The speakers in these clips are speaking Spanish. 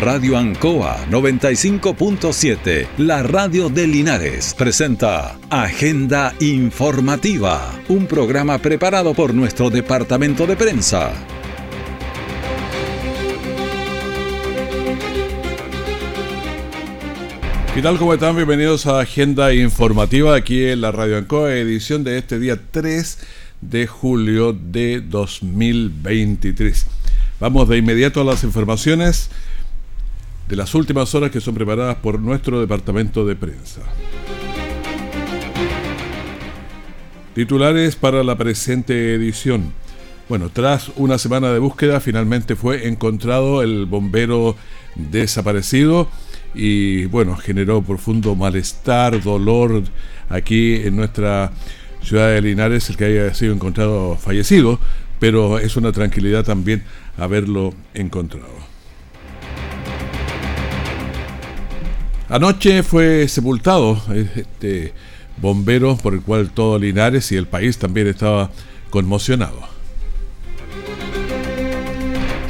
Radio Ancoa 95.7, la radio de Linares, presenta Agenda Informativa, un programa preparado por nuestro departamento de prensa. ¿Qué tal? ¿Cómo están? Bienvenidos a Agenda Informativa aquí en la Radio Ancoa, edición de este día 3 de julio de 2023. Vamos de inmediato a las informaciones de las últimas horas que son preparadas por nuestro departamento de prensa. Titulares para la presente edición. Bueno, tras una semana de búsqueda, finalmente fue encontrado el bombero desaparecido y bueno, generó profundo malestar, dolor aquí en nuestra ciudad de Linares el que haya sido encontrado fallecido, pero es una tranquilidad también haberlo encontrado. Anoche fue sepultado este bombero por el cual todo Linares y el país también estaba conmocionado.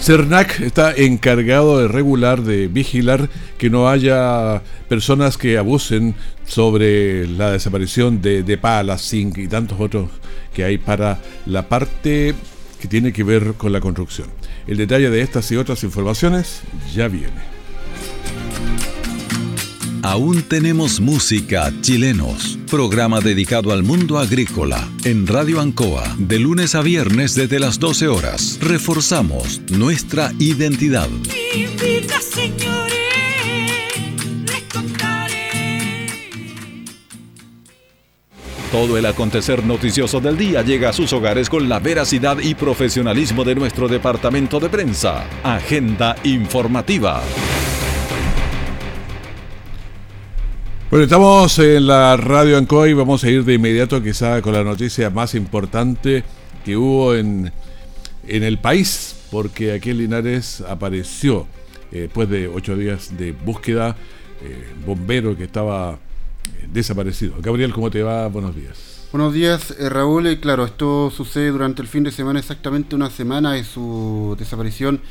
CERNAC está encargado de regular, de vigilar que no haya personas que abusen sobre la desaparición de, de palas, zinc y tantos otros que hay para la parte que tiene que ver con la construcción. El detalle de estas y otras informaciones ya viene. Aún tenemos música chilenos. Programa dedicado al mundo agrícola en Radio Ancoa de lunes a viernes desde las 12 horas. Reforzamos nuestra identidad. Todo el acontecer noticioso del día llega a sus hogares con la veracidad y profesionalismo de nuestro departamento de prensa. Agenda informativa. Bueno, estamos en la radio Ancoy vamos a ir de inmediato quizá con la noticia más importante que hubo en, en el país, porque aquí en Linares apareció, eh, después de ocho días de búsqueda, eh, bombero que estaba eh, desaparecido. Gabriel, ¿cómo te va? Buenos días. Buenos días, Raúl. Y claro, esto sucede durante el fin de semana, exactamente una semana de su desaparición.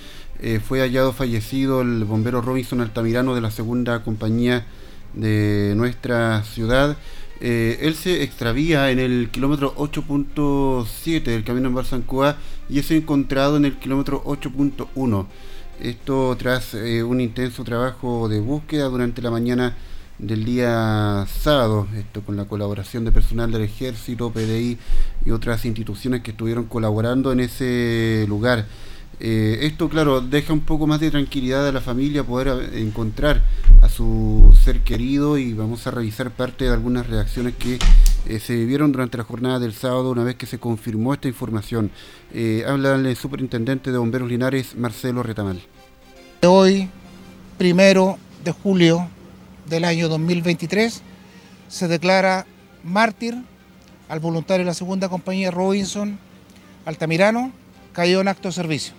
fue hallado fallecido el bombero Robinson Altamirano de la segunda compañía de nuestra ciudad. Eh, él se extravía en el kilómetro 8.7 del camino en Barzancoa y es encontrado en el kilómetro 8.1. Esto tras eh, un intenso trabajo de búsqueda durante la mañana del día sábado, esto con la colaboración de personal del ejército, PDI y otras instituciones que estuvieron colaborando en ese lugar. Eh, esto, claro, deja un poco más de tranquilidad a la familia poder encontrar a su ser querido y vamos a revisar parte de algunas reacciones que eh, se vivieron durante la jornada del sábado una vez que se confirmó esta información. Eh, habla el superintendente de Bomberos Linares, Marcelo Retamal. Hoy, primero de julio del año 2023, se declara mártir al voluntario de la segunda compañía Robinson Altamirano, cayó en acto de servicio.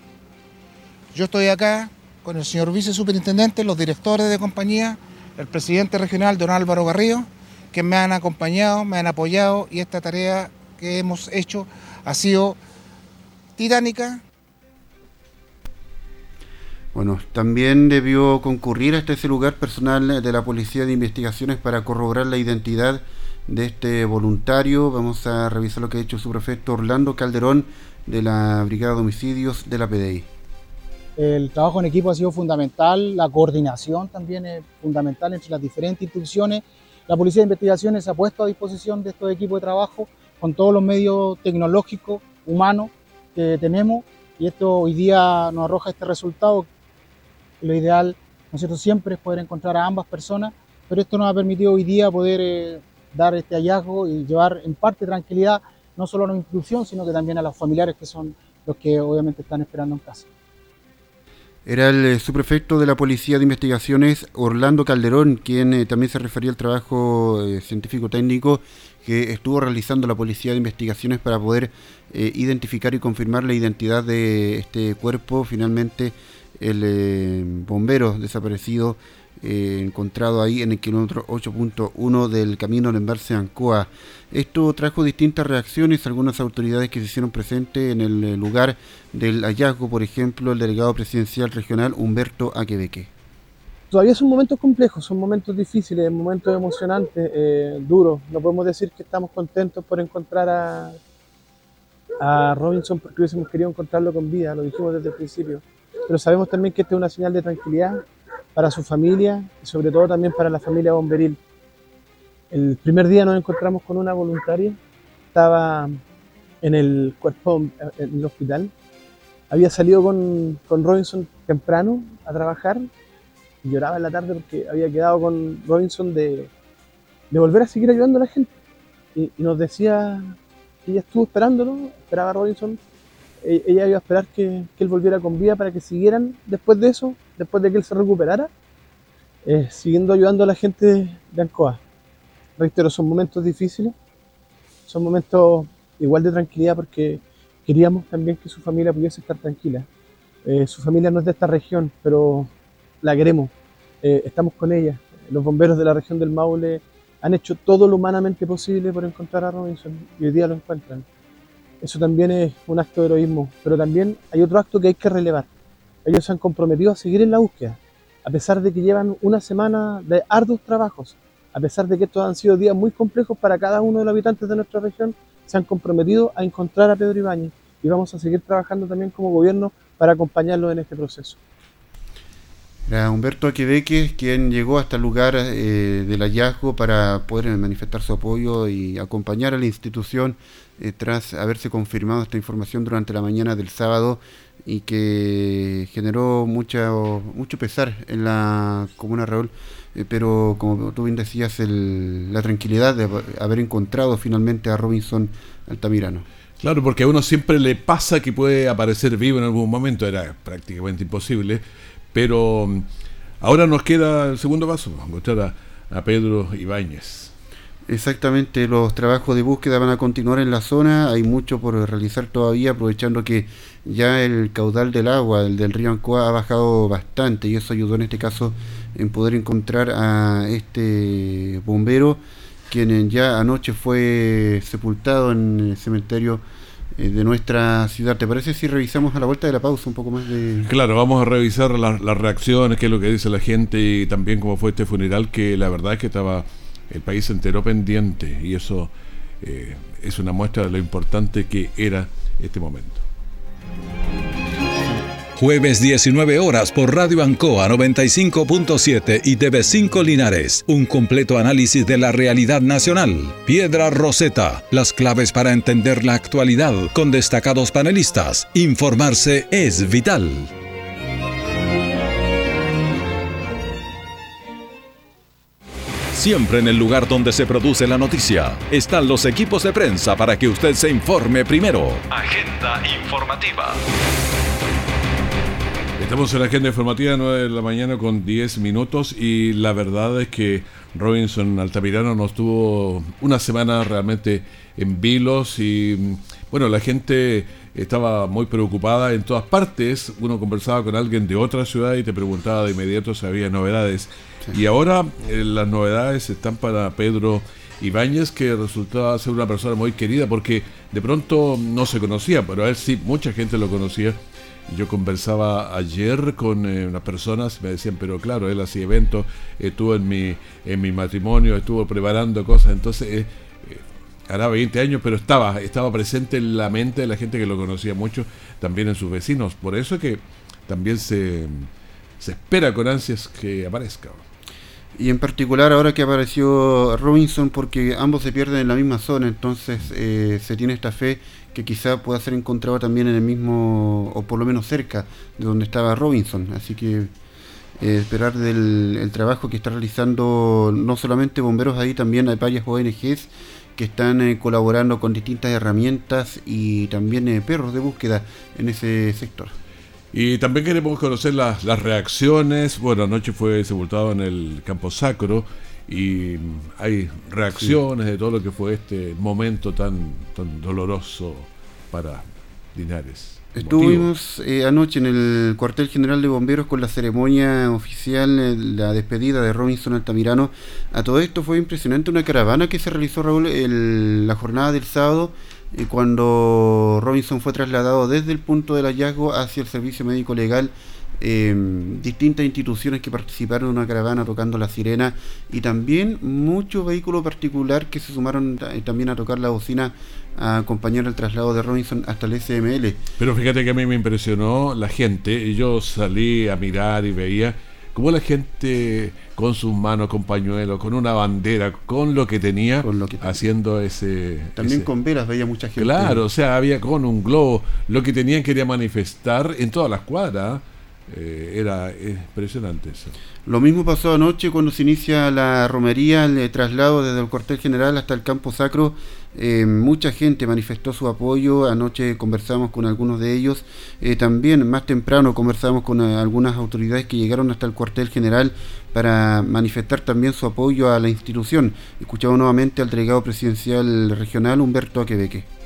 Yo estoy acá con el señor vicesuperintendente, los directores de compañía, el presidente regional, don Álvaro Garrido, que me han acompañado, me han apoyado y esta tarea que hemos hecho ha sido titánica. Bueno, también debió concurrir hasta ese lugar personal de la Policía de Investigaciones para corroborar la identidad de este voluntario. Vamos a revisar lo que ha hecho su prefecto Orlando Calderón de la Brigada de Homicidios de la PDI. El trabajo en equipo ha sido fundamental, la coordinación también es fundamental entre las diferentes instituciones. La Policía de Investigaciones se ha puesto a disposición de estos equipos de trabajo con todos los medios tecnológicos, humanos que tenemos y esto hoy día nos arroja este resultado. Lo ideal, ¿no es cierto?, siempre es poder encontrar a ambas personas, pero esto nos ha permitido hoy día poder eh, dar este hallazgo y llevar en parte tranquilidad no solo a la institución, sino que también a los familiares que son los que obviamente están esperando en casa. Era el eh, subprefecto de la Policía de Investigaciones, Orlando Calderón, quien eh, también se refería al trabajo eh, científico-técnico que estuvo realizando la Policía de Investigaciones para poder identificar y confirmar la identidad de este cuerpo. Finalmente, el bombero desaparecido eh, encontrado ahí en el kilómetro 8.1 del camino de embalse Ancoa. Esto trajo distintas reacciones, algunas autoridades que se hicieron presentes en el lugar del hallazgo, por ejemplo, el delegado presidencial regional Humberto Aquebeque. todavía son momentos complejos, son momentos difíciles, momentos emocionantes, eh, duros. No podemos decir que estamos contentos por encontrar a, a Robinson porque hubiésemos querido encontrarlo con vida, lo dijimos desde el principio. Pero sabemos también que esta es una señal de tranquilidad para su familia y sobre todo también para la familia bomberil. El primer día nos encontramos con una voluntaria, estaba en el cuerpo, en el hospital. Había salido con, con Robinson temprano a trabajar y lloraba en la tarde porque había quedado con Robinson de, de volver a seguir ayudando a la gente. Y, nos decía que ella estuvo esperándolo, esperaba a Robinson, e, ella iba a esperar que, que, él volviera con vida para que siguieran después de eso, después de que él se recuperara, eh, siguiendo ayudando a la gente de Ancoa. Reitero, son momentos difíciles, son momentos igual de tranquilidad porque queríamos también que su familia pudiese estar tranquila. Eh, su familia no es de esta región, pero la queremos, eh, estamos con ella. Los bomberos de la región del Maule han hecho todo lo humanamente posible por encontrar a Robinson y hoy día lo encuentran. Eso también es un acto de heroísmo, pero también hay otro acto que hay que relevar. Ellos se han comprometido a seguir en la búsqueda, a pesar de que llevan una semana de arduos trabajos, a pesar de que estos han sido días muy complejos para cada uno de los habitantes de nuestra región, se han comprometido a encontrar a Pedro Ibáñez y vamos a seguir trabajando también como gobierno para acompañarlo en este proceso. Era Humberto Aquebeque quien llegó hasta el lugar eh, del hallazgo para poder manifestar su apoyo y acompañar a la institución eh, tras haberse confirmado esta información durante la mañana del sábado y que generó mucho, mucho pesar en la comuna Raúl, eh, pero como tú bien decías, la tranquilidad de haber encontrado finalmente a Robinson Altamirano. Claro, porque a uno siempre le pasa que puede aparecer vivo en algún momento, era prácticamente imposible pero mm, ahora nos queda el segundo paso, encontrar a, Pedro Ibáñez. Exactamente, los trabajos de búsqueda van a continuar en la zona, hay mucho por realizar todavía, aprovechando que ya el caudal del agua, el del río Ancoa, ha bajado bastante y eso ayudó en este caso en poder encontrar a este bombero, quien ya anoche fue sepultado en el cementerio eh, de nuestra ciudad. ¿Te parece si revisamos a la vuelta de la pausa un poco más de... Claro, vamos a revisar las reacciones, qué es lo que dice la gente y también cómo fue este funeral, que la verdad es que estaba el país entero pendiente y eso eh, es una muestra de lo importante que era este momento. Jueves 19 horas por Radio Ancoa 95.7 y TV5 Linares. Un completo análisis de la realidad nacional. Piedra Roseta. Las claves para entender la actualidad con destacados panelistas. Informarse es vital. Siempre en el lugar donde se produce la noticia están los equipos de prensa para que usted se informe primero. Agenda informativa. Estamos en la agenda informativa 9 de la mañana con 10 minutos y la verdad es que Robinson Altamirano nos tuvo una semana realmente en vilos y bueno, la gente estaba muy preocupada en todas partes. Uno conversaba con alguien de otra ciudad y te preguntaba de inmediato si había novedades. Y ahora eh, las novedades están para Pedro Ibáñez, que resultaba ser una persona muy querida porque de pronto no se conocía, pero a él sí, mucha gente lo conocía yo conversaba ayer con eh, unas personas, me decían, pero claro, él hacía eventos, estuvo en mi, en mi matrimonio, estuvo preparando cosas, entonces, eh, hará 20 años, pero estaba, estaba presente en la mente de la gente que lo conocía mucho, también en sus vecinos. Por eso es que también se, se espera con ansias que aparezca. Y en particular ahora que apareció Robinson, porque ambos se pierden en la misma zona, entonces se tiene esta fe que quizá pueda ser encontrado también en el mismo, o por lo menos cerca de donde estaba Robinson. Así que eh, esperar del el trabajo que está realizando no solamente bomberos ahí, también hay varias ONGs que están eh, colaborando con distintas herramientas y también eh, perros de búsqueda en ese sector. Y también queremos conocer las, las reacciones. Bueno, anoche fue sepultado en el Campo Sacro y hay reacciones de todo lo que fue este momento tan, tan doloroso para Linares. Estuvimos eh, anoche en el cuartel general de bomberos con la ceremonia oficial, eh, la despedida de Robinson Altamirano. A todo esto fue impresionante una caravana que se realizó, Raúl, el, la jornada del sábado, eh, cuando Robinson fue trasladado desde el punto del hallazgo hacia el servicio médico legal em, distintas instituciones que participaron en una caravana tocando la sirena y también muchos vehículos particular que se sumaron también a tocar la bocina a acompañar el traslado de Robinson hasta el SML. Pero fíjate que a mí me impresionó la gente yo salí a mirar y veía cómo la gente con sus manos, con pañuelos, con una bandera, con lo que tenía, haciendo ese... También con velas veía mucha gente. Claro, o sea, había con un globo, lo que tenían quería manifestar en todas las cuadras. Eh, era impresionante eso. Lo mismo pasó anoche cuando se inicia la romería, el traslado desde el cuartel general hasta el campo sacro. Eh, mucha gente manifestó su apoyo. Anoche conversamos con algunos de ellos. Eh, también más temprano conversamos con algunas autoridades que llegaron hasta el cuartel general para manifestar también su apoyo a la institución. Escuchamos nuevamente al delegado presidencial regional Humberto Aquebeque.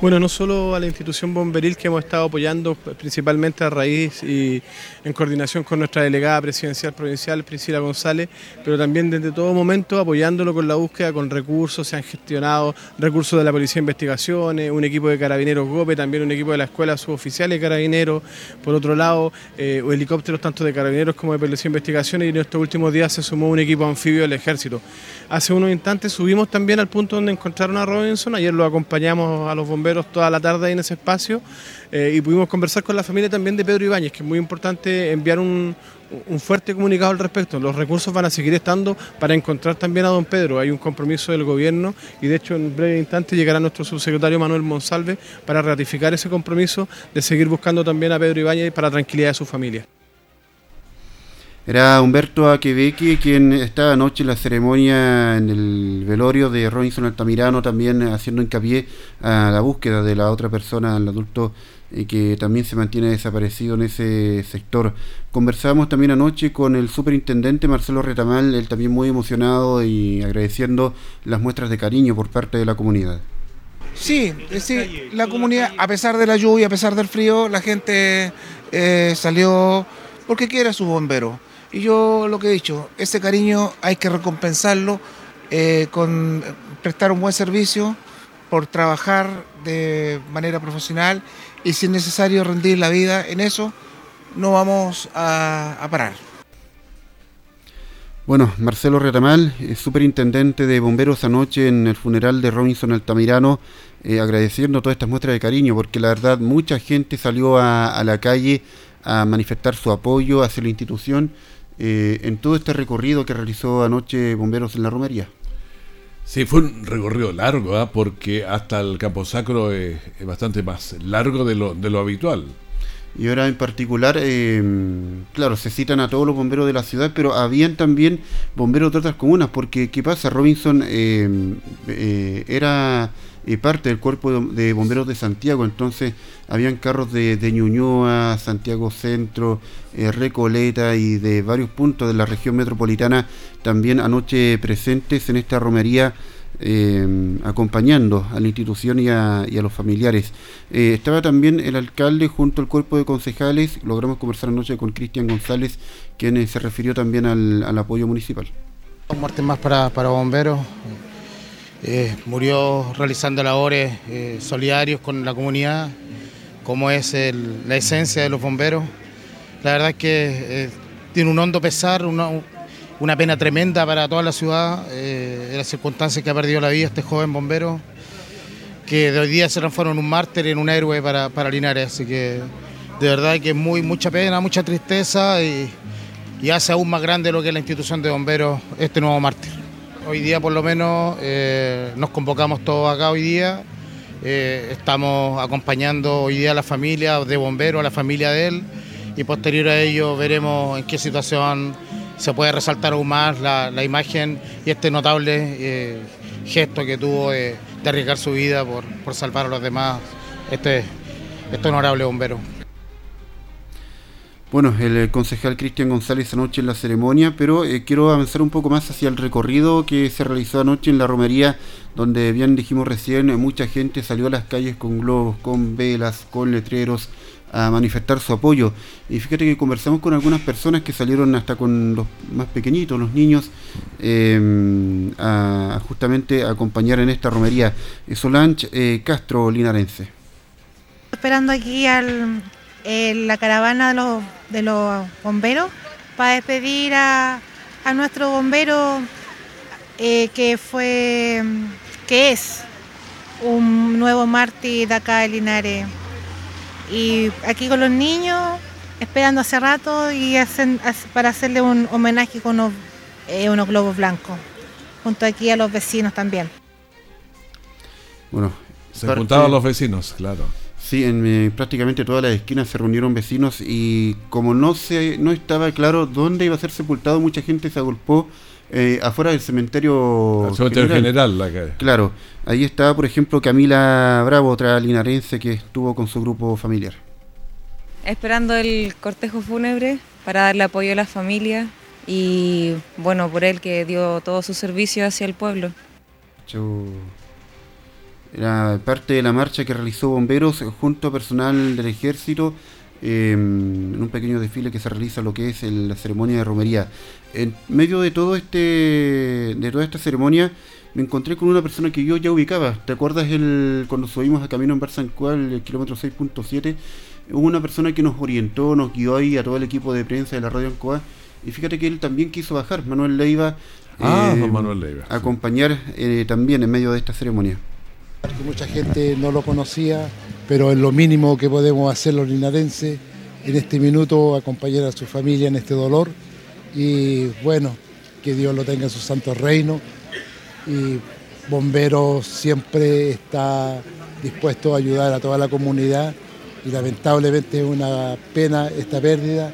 Bueno, no solo a la institución bomberil que hemos estado apoyando principalmente a raíz y en coordinación con nuestra delegada presidencial provincial, Priscila González, pero también desde todo momento apoyándolo con la búsqueda con recursos, se han gestionado recursos de la Policía de Investigaciones, un equipo de carabineros GOPE, también un equipo de la Escuela Suboficial de Carabineros, por otro lado, eh, helicópteros tanto de carabineros como de Policía de Investigaciones y en estos últimos días se sumó un equipo anfibio del Ejército. Hace unos instantes subimos también al punto donde encontraron a Robinson, ayer lo acompañamos a los bomberos toda la tarde en ese espacio eh, y pudimos conversar con la familia también de Pedro Ibáñez, que es muy importante enviar un, fuerte comunicado al respecto. Los recursos van a seguir estando para encontrar también a don Pedro. Hay un compromiso del gobierno y de hecho en breve instante llegará nuestro subsecretario Manuel Monsalve para ratificar ese compromiso de seguir buscando también a Pedro Ibáñez para tranquilidad de su familia. Era Humberto Aquebeque quien estaba anoche en la ceremonia en el velorio de Robinson Altamirano, también haciendo hincapié a la búsqueda de la otra persona, el adulto eh, que también se mantiene desaparecido en ese sector. Conversábamos también anoche con el superintendente Marcelo Retamal, él también muy emocionado y agradeciendo las muestras de cariño por parte de la comunidad. Sí, sí la comunidad, a pesar de la lluvia, a pesar del frío, la gente eh, salió porque quiere a su bombero y yo lo que he dicho, ese cariño hay que recompensarlo eh, con prestar un buen servicio, por trabajar de manera profesional y si es necesario rendir la vida en eso, no vamos a, parar. Bueno, Marcelo Retamal, eh, superintendente de bomberos anoche en el funeral de Robinson Altamirano, eh, agradeciendo todas estas muestras de cariño, porque la verdad mucha gente salió a, a la calle a manifestar su apoyo hacia la institución eh, en todo este recorrido que realizó anoche Bomberos en la Romería. Sí, fue un recorrido largo, ¿ah? porque hasta el Campo Sacro es, bastante más largo de lo, de lo habitual. Y ahora en particular, eh, claro, se citan a todos los bomberos de la ciudad, pero habían también bomberos de otras comunas, porque ¿qué pasa? Robinson eh, era parte del cuerpo de, bomberos de Santiago, entonces habían carros de, de Ñuñoa, Santiago Centro, eh, Recoleta y de varios puntos de la región metropolitana también anoche presentes en esta romería. Eh, acompañando a la institución y a, los familiares. Eh, estaba también el alcalde junto al cuerpo de concejales. Logramos conversar anoche con Cristian González, quien se refirió también al, apoyo municipal. Un muerte más para, para bomberos. Eh, murió realizando labores eh, solidarios con la comunidad, como es la esencia de los bomberos. La verdad es que eh, tiene un hondo pesar, una, pena tremenda para toda la ciudad, en las circunstancias que ha perdido la vida este joven bombero, que de hoy día se transformó en un mártir en un héroe para, para Linares. Así que de verdad que es muy, mucha pena, mucha tristeza y, y hace aún más grande lo que es la institución de bomberos este nuevo mártir. Hoy día por lo menos eh, nos convocamos todos acá hoy día. Eh, estamos acompañando hoy día a la familia de bombero, a la familia de él y posterior a ello veremos en qué situación se puede resaltar aún más la, imagen y este notable eh, gesto que tuvo de, arriesgar su vida por, por, salvar a los demás, este, este honorable bombero. Bueno, el concejal Cristian González anoche en la ceremonia, pero eh, quiero avanzar un poco más hacia el recorrido que se realizó anoche en la romería, donde bien dijimos recién, mucha gente salió a las calles con globos, con velas, con letreros a manifestar su apoyo. Y fíjate que conversamos con algunas personas que salieron hasta con los más pequeñitos, los niños, em, a, justamente a acompañar en esta romería. Solange eh, Castro Linarense. Esperando aquí al la caravana de los, de los bomberos para despedir a, a nuestro bombero eh, que fue, que es un nuevo mártir de acá de Linares. Y aquí con los niños, esperando hace rato y hacen, para hacerle un homenaje con unos, eh, unos globos blancos, junto aquí a los vecinos también. Bueno, se juntaban los vecinos, claro. Sí, en eh, prácticamente todas las esquinas se reunieron vecinos y como no se no estaba claro dónde iba a ser sepultado, mucha gente se agolpó eh, afuera del cementerio, el cementerio general. la que... Claro, ahí estaba, por ejemplo, Camila Bravo, otra linarense que estuvo con su grupo familiar. Esperando el cortejo fúnebre para darle apoyo a la familia y, bueno, por él que dio todo su servicio hacia el pueblo. Yo era parte de la marcha que realizó bomberos junto a personal del ejército em, en un pequeño desfile que se realiza lo que es la ceremonia de romería. En medio de todo este de toda esta ceremonia me encontré con una persona que yo ya ubicaba. ¿Te acuerdas el cuando subimos a camino en Barsancual, el kilómetro 6.7? Hubo una persona que nos orientó, nos guió ahí a todo el equipo de prensa de la radio Ancoa. Y fíjate que él también quiso bajar, Manuel Leiva. Ah, eh, Manuel Leiva. Acompañar eh, también en medio de esta ceremonia. Mucha gente no lo conocía, pero es lo mínimo que podemos hacer los linarenses en este minuto, acompañar a su familia en este dolor. Y bueno, que Dios lo tenga en su santo reino. Y Bomberos siempre está dispuesto a ayudar a toda la comunidad. Y lamentablemente es una pena esta pérdida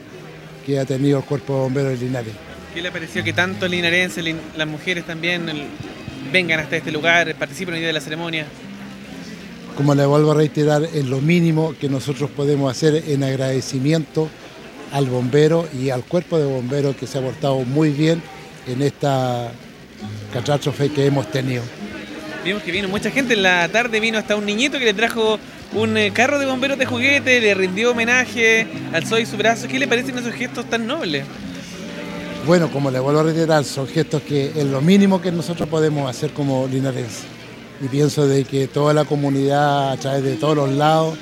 que ha tenido el cuerpo de bomberos de Linares. ¿Qué le pareció que tanto linarense, las mujeres también, vengan hasta este lugar, participen hoy día de la ceremonia. Como le vuelvo a reiterar, es lo mínimo que nosotros podemos hacer en agradecimiento al bombero y al cuerpo de bomberos que se ha portado muy bien en esta catástrofe que hemos tenido. Vimos que vino mucha gente, en la tarde vino hasta un niñito que le trajo un eh, carro de bomberos de juguete, le rindió homenaje, alzó y su brazo. ¿Qué le parecen esos gestos tan nobles? Bueno, como le vuelvo a reiterar, son gestos que es lo mínimo que nosotros podemos hacer como linarenses. Y pienso de que toda la comunidad a través de todos los lados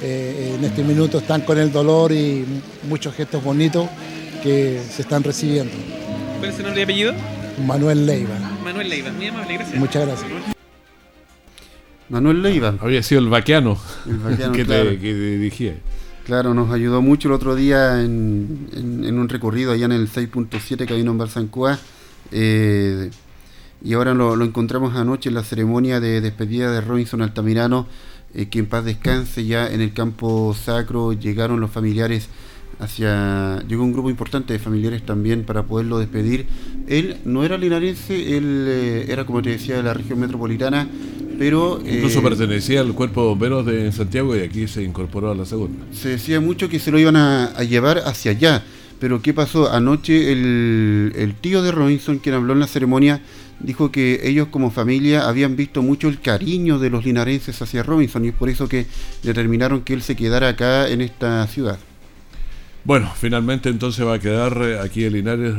eh, en este minuto están con el dolor y muchos gestos bonitos que se están recibiendo. ¿Cuál es su nombre y apellido? Manuel Leiva. Manuel Leiva, muy amable, gracias. Muchas gracias. Manuel Leiva. Había sido el vaqueano, que, te, que dirigía. Claro, nos ayudó mucho el otro día en, un recorrido allá en el 6.7 que vino en Barzancua. Eh, y ahora lo, encontramos anoche en la ceremonia de despedida de Robinson Altamirano, eh, que en paz descanse ya en el campo sacro. Llegaron los familiares hacia. Llegó un grupo importante de familiares también para poderlo despedir. Él no era linarense, él eh, era, como te decía, de la región metropolitana pero... Incluso eh, pertenecía al cuerpo de bomberos de Santiago y aquí se incorporó a la segunda. Se decía mucho que se lo iban a, llevar hacia allá, pero ¿qué pasó? Anoche el, tío de Robinson, quien habló en la ceremonia, dijo que ellos como familia habían visto mucho el cariño de los linarenses hacia Robinson y es por eso que determinaron que él se quedara acá en esta ciudad. Bueno, finalmente entonces va a quedar eh, aquí en Linares,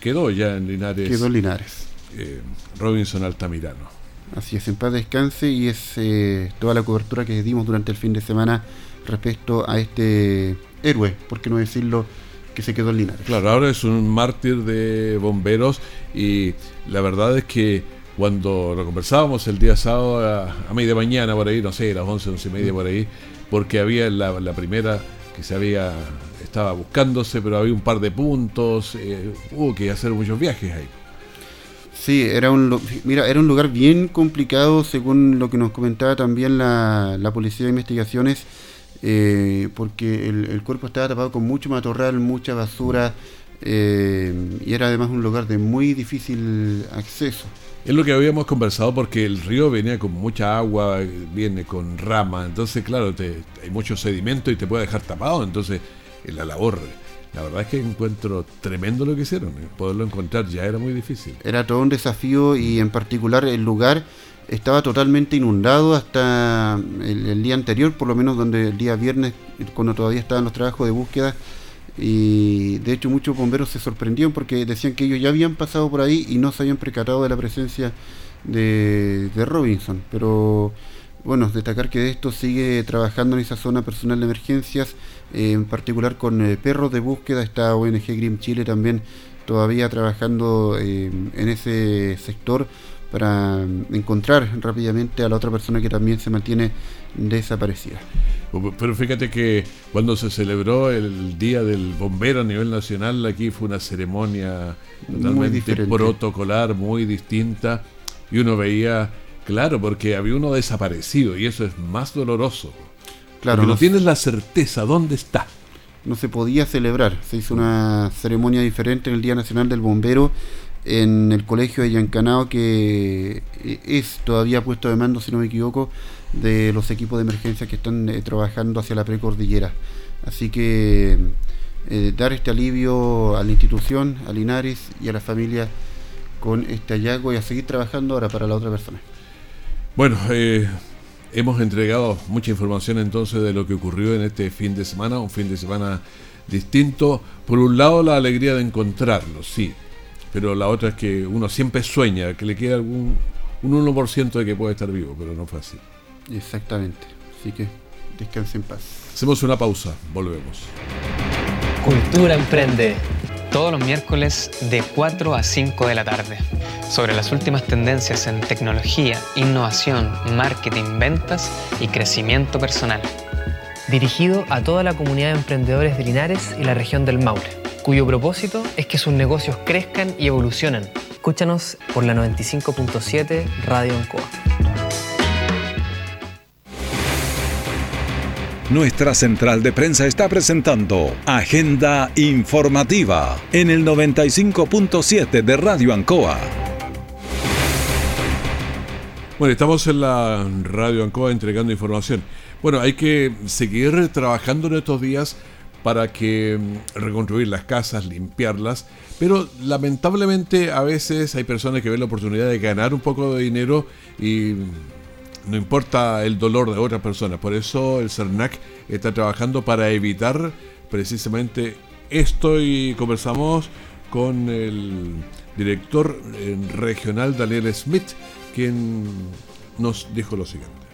quedó ya en Linares. Quedó en Linares. Eh, Robinson Altamirano. Así es, en paz descanse y es eh, toda la cobertura que dimos durante el fin de semana respecto a este héroe, por qué no decirlo, que se quedó en Linares. Claro, ahora es un mártir de bomberos y la verdad es que cuando lo conversábamos el día sábado a, media mañana por ahí, no sé, las 11, 11 y media por ahí, porque había la, primera que se había, estaba buscándose, pero había un par de puntos, eh, hubo que hacer muchos viajes ahí. Sí, era un, mira, era un lugar bien complicado, según lo que nos comentaba también la, Policía de Investigaciones, eh, porque el, cuerpo estaba tapado con mucho matorral, mucha basura, eh, y era además un lugar de muy difícil acceso. Es lo que habíamos conversado porque el río venía con mucha agua, viene con rama, entonces claro, te, hay mucho sedimento y te puede dejar tapado, entonces la labor la verdad es que encuentro tremendo lo que hicieron. ¿eh? Poderlo encontrar ya era muy difícil. Era todo un desafío y en particular el lugar estaba totalmente inundado hasta el, día anterior, por lo menos donde el día viernes, cuando todavía estaban los trabajos de búsqueda. Y de hecho muchos bomberos se sorprendieron porque decían que ellos ya habían pasado por ahí y no se habían percatado de la presencia de, de Robinson. Pero bueno, destacar que de esto sigue trabajando en esa zona personal de emergencias, eh, en particular con eh, perros de búsqueda, está ONG Green Chile también todavía trabajando eh, en ese sector para encontrar rápidamente a la otra persona que también se mantiene desaparecida. Pero fíjate que cuando se celebró el Día del Bombero a nivel nacional, aquí fue una ceremonia totalmente protocolar, muy distinta, y uno veía, claro, porque había uno desaparecido, y eso es más doloroso. Claro, porque no, tienes la certeza dónde está. No se podía celebrar, se hizo una ceremonia diferente en el Día Nacional del Bombero en el colegio de Yancanao, que es todavía puesto de mando, si no me equivoco, de los equipos de emergencia que están eh, trabajando hacia la precordillera. Así que eh, dar este alivio a la institución, a Linares y a la familia con este hallazgo y a seguir trabajando ahora para la otra persona. Bueno, eh, hemos entregado mucha información entonces de lo que ocurrió en este fin de semana, un fin de semana distinto. Por un lado, la alegría de encontrarlo, sí, pero la otra es que uno siempre sueña que le queda algún un 1% de que puede estar vivo, pero no fue así. Exactamente. Así que descanse en paz. Hacemos una pausa, volvemos. Cultura Emprende. Todos los miércoles de 4 a 5 de la tarde. Sobre las últimas tendencias en tecnología, innovación, marketing, ventas y crecimiento personal. Dirigido a toda la comunidad de emprendedores de Linares y la región del Maule, cuyo propósito es que sus negocios crezcan y evolucionen. Escúchanos por la 95.7 Radio Ancoa. Nuestra central de prensa está presentando Agenda Informativa en el 95.7 de Radio Ancoa. Bueno, estamos en la Radio Ancoa entregando información. Bueno, hay que seguir trabajando en estos días para que mm, reconstruir las casas, limpiarlas, pero lamentablemente a veces hay personas que ven la oportunidad de ganar un poco de dinero y no importa el dolor de otras personas. Por eso el CERNAC está trabajando para evitar precisamente esto y conversamos con el director eh, regional Daniel Smith, quien nos dijo lo siguiente.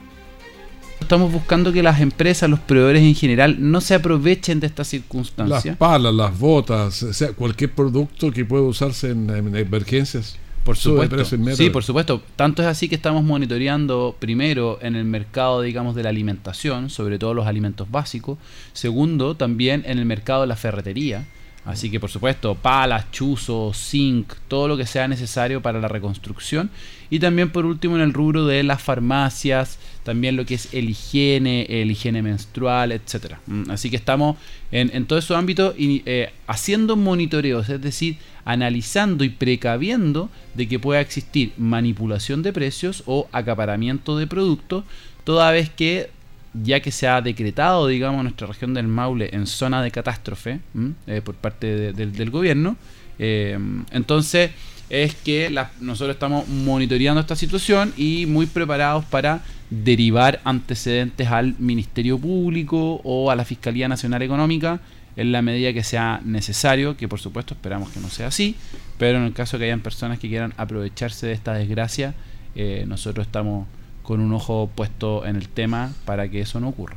Estamos buscando que las empresas, los proveedores en general, no se aprovechen de estas circunstancias. Las palas, las botas, o sea, cualquier producto que pueda usarse en emergencias. Por supuesto. Sí, por supuesto. Tanto es así que estamos monitoreando primero en el mercado, digamos, de la alimentación, sobre todo los alimentos básicos. Segundo, también en el mercado de la ferretería. Así que por supuesto, palas, chuzos, zinc, todo lo que sea necesario para la reconstrucción. Y también por último en el rubro de las farmacias, también lo que es el higiene, el higiene menstrual, etcétera. Mm, así que estamos en, en todo esos ámbitos y, eh, haciendo monitoreos, es decir, analizando y precaviendo de que pueda existir manipulación de precios o acaparamiento de productos, toda vez que ya que se ha decretado, digamos, nuestra región del Maule en zona de catástrofe eh, por parte del gobierno, eh, entonces es que nosotros estamos monitoreando esta situación y muy preparados para derivar antecedentes al Ministerio Público o a la Fiscalía Nacional Económica en la medida que sea necesario, que por supuesto esperamos que no sea así, pero en el caso que hayan personas que quieran aprovecharse de esta desgracia, eh, nosotros estamos con un ojo puesto en el tema para que eso no ocurra.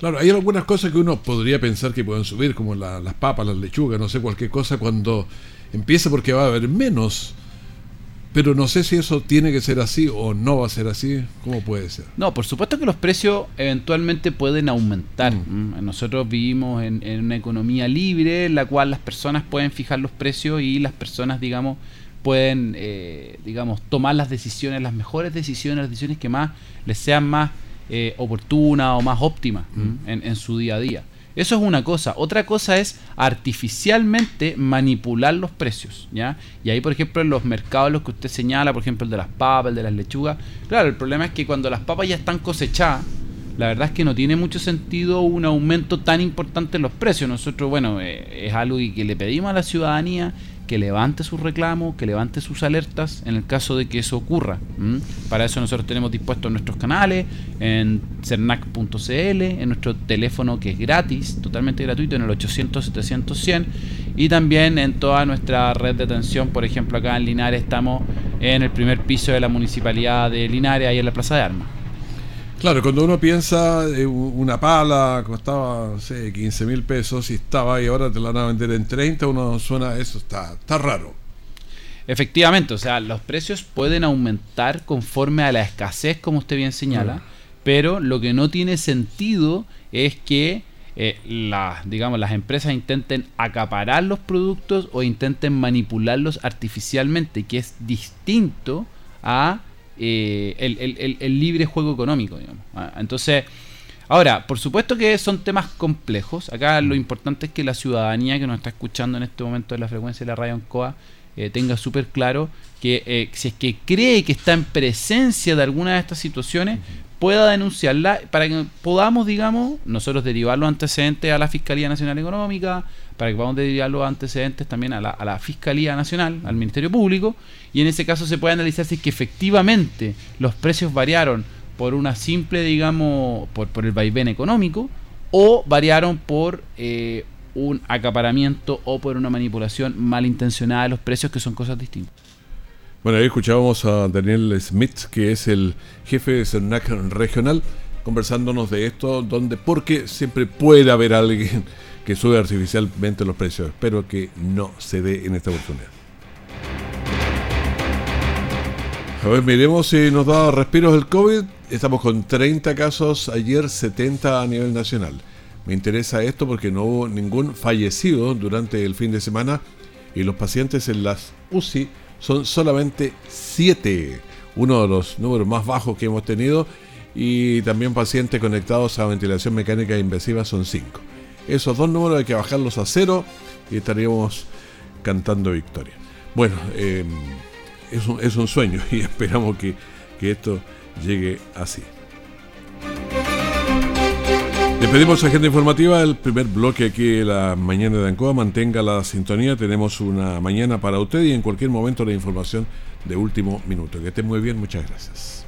Claro, hay algunas cosas que uno podría pensar que pueden subir, como las papas, las lechugas, no sé, cualquier cosa, cuando empieza porque va a haber menos. Pero no sé si eso tiene que ser así o no va a ser así. ¿Cómo puede ser? No, por supuesto que los precios eventualmente pueden aumentar. Mm. Mm, nosotros vivimos en, en, una economía libre en la cual las personas pueden fijar los precios y las personas, digamos, pueden, eh, digamos, tomar las decisiones, las mejores decisiones, las decisiones que más les sean más eh, oportunas o más óptimas en, en, su día a día. Eso es una cosa. Otra cosa es artificialmente manipular los precios, ¿ya? Y ahí, por ejemplo, en los mercados, los que usted señala, por ejemplo, el de las papas, el de las lechugas, claro, el problema es que cuando las papas ya están cosechadas, la verdad es que no tiene mucho sentido un aumento tan importante en los precios. Nosotros, bueno, eh, es algo que le pedimos a la ciudadanía que levante sus reclamos, que levante sus alertas en el caso de que eso ocurra. Para eso nosotros tenemos dispuestos nuestros canales en cernac.cl, en nuestro teléfono que es gratis, totalmente gratuito, en el 800-700-100 y también en toda nuestra red de atención, por ejemplo acá en Linares estamos en el primer piso de la municipalidad de Linares, ahí en la Plaza de Armas. Claro, cuando uno piensa, eh, una pala costaba, no sé, 15 mil pesos y estaba y ahora te la van a vender en 30, uno suena, eso está, está raro. Efectivamente, o sea, los precios pueden aumentar conforme a la escasez, como usted bien señala, mm. pero lo que no tiene sentido es que eh, las, digamos, las empresas intenten acaparar los productos o intenten manipularlos artificialmente, que es distinto a eh, el, libre juego económico. Ah, entonces, ahora, por supuesto que son temas complejos. Acá lo importante es que la ciudadanía que nos está escuchando en este momento de la frecuencia de la radio Ancoa eh, tenga súper claro que eh, si es que cree que está en presencia de alguna de estas situaciones, pueda denunciarla para que podamos, digamos, nosotros derivar los antecedentes a la Fiscalía Nacional Económica, para que podamos derivar los antecedentes también a la, a la Fiscalía Nacional, al Ministerio Público, y en ese caso se puede analizar si es que efectivamente los precios variaron por una simple, digamos, por, por el vaivén económico, o variaron por eh, un acaparamiento o por una manipulación malintencionada de los precios, que son cosas distintas. Bueno, ahí escuchábamos a Daniel Smith, que es el jefe de CERNAC regional, conversándonos de esto, donde porque siempre puede haber alguien que sube artificialmente los precios. Espero que no se dé en esta oportunidad. A ver, miremos si nos da respiros el COVID. Estamos con 30 casos, ayer 70 a nivel nacional. Me interesa esto porque no hubo ningún fallecido durante el fin de semana y los pacientes en las UCI son solamente 7, uno de los números más bajos que hemos tenido, y también pacientes conectados a ventilación mecánica invasiva son 5. Esos dos números hay que bajarlos a cero y estaríamos cantando victoria. Bueno, em, es, un, es, un, sueño y esperamos que, que esto llegue así. Le pedimos a Agenda Informativa el primer bloque aquí de la mañana de Ancoa. Mantenga la sintonía. Tenemos una mañana para usted y en cualquier momento la información de último minuto. Que esté muy bien. Muchas gracias.